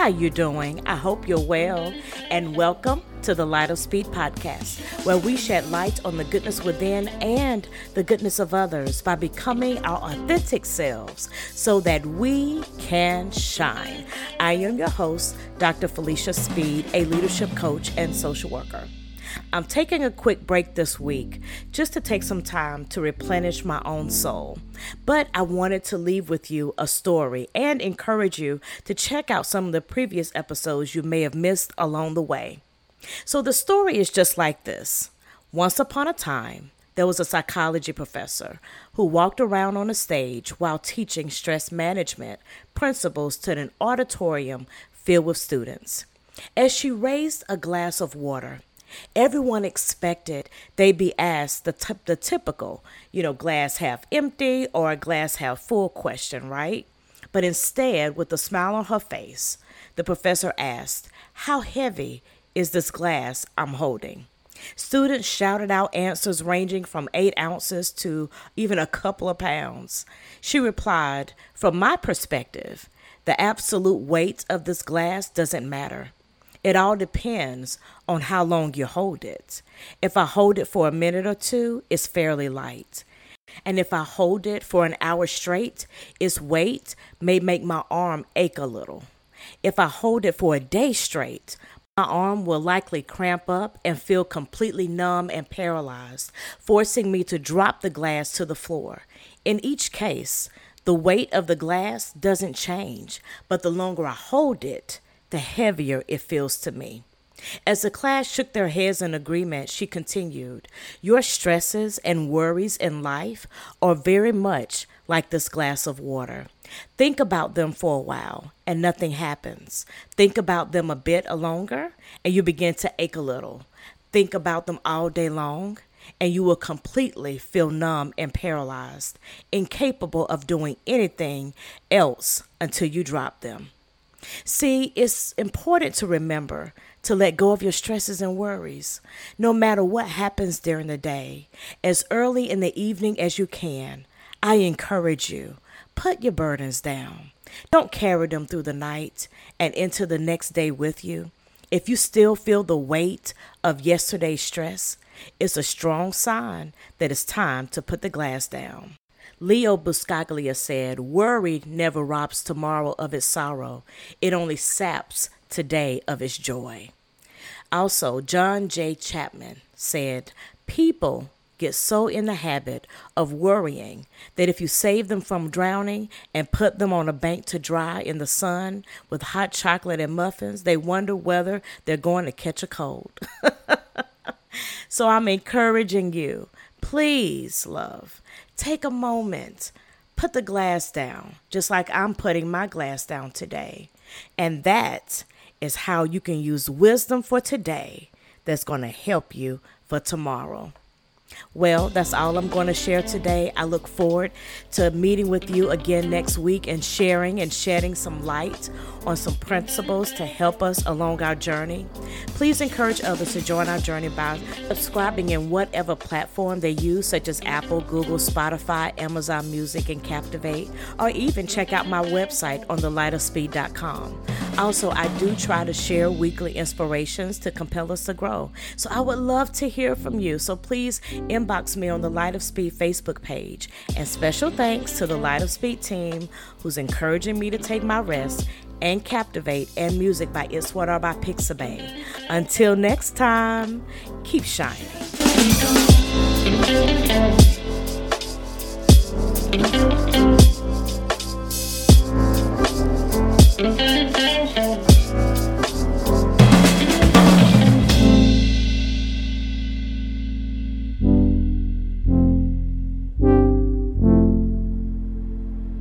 How you doing? I hope you're well and welcome to the Light of Speed podcast, where we shed light on the goodness within and the goodness of others by becoming our authentic selves so that we can shine. I am your host, Dr. Felicia Speed, a leadership coach and social worker. I'm taking a quick break this week just to take some time to replenish my own soul. But I wanted to leave with you a story and encourage you to check out some of the previous episodes you may have missed along the way. So the story is just like this Once upon a time, there was a psychology professor who walked around on a stage while teaching stress management principles to an auditorium filled with students. As she raised a glass of water, Everyone expected they'd be asked the, t- the typical, you know, glass half empty or glass half full question, right? But instead, with a smile on her face, the professor asked, How heavy is this glass I'm holding? Students shouted out answers ranging from eight ounces to even a couple of pounds. She replied, From my perspective, the absolute weight of this glass doesn't matter. It all depends on how long you hold it. If I hold it for a minute or two, it's fairly light. And if I hold it for an hour straight, its weight may make my arm ache a little. If I hold it for a day straight, my arm will likely cramp up and feel completely numb and paralyzed, forcing me to drop the glass to the floor. In each case, the weight of the glass doesn't change, but the longer I hold it, the heavier it feels to me. As the class shook their heads in agreement, she continued, Your stresses and worries in life are very much like this glass of water. Think about them for a while and nothing happens. Think about them a bit longer and you begin to ache a little. Think about them all day long and you will completely feel numb and paralyzed, incapable of doing anything else until you drop them. See, it's important to remember to let go of your stresses and worries, no matter what happens during the day. As early in the evening as you can, I encourage you, put your burdens down. Don't carry them through the night and into the next day with you. If you still feel the weight of yesterday's stress, it's a strong sign that it's time to put the glass down. Leo Buscaglia said, Worry never robs tomorrow of its sorrow, it only saps today of its joy. Also, John J. Chapman said, People get so in the habit of worrying that if you save them from drowning and put them on a bank to dry in the sun with hot chocolate and muffins, they wonder whether they're going to catch a cold. so I'm encouraging you, please, love, Take a moment, put the glass down, just like I'm putting my glass down today. And that is how you can use wisdom for today that's going to help you for tomorrow. Well, that's all I'm going to share today. I look forward to meeting with you again next week and sharing and shedding some light on some principles to help us along our journey. Please encourage others to join our journey by subscribing in whatever platform they use, such as Apple, Google, Spotify, Amazon Music, and Captivate, or even check out my website on thelightofspeed.com. Also, I do try to share weekly inspirations to compel us to grow. So I would love to hear from you. So please inbox me on the Light of Speed Facebook page. And special thanks to the Light of Speed team who's encouraging me to take my rest and captivate and music by It's What Are by Pixabay. Until next time, keep shining.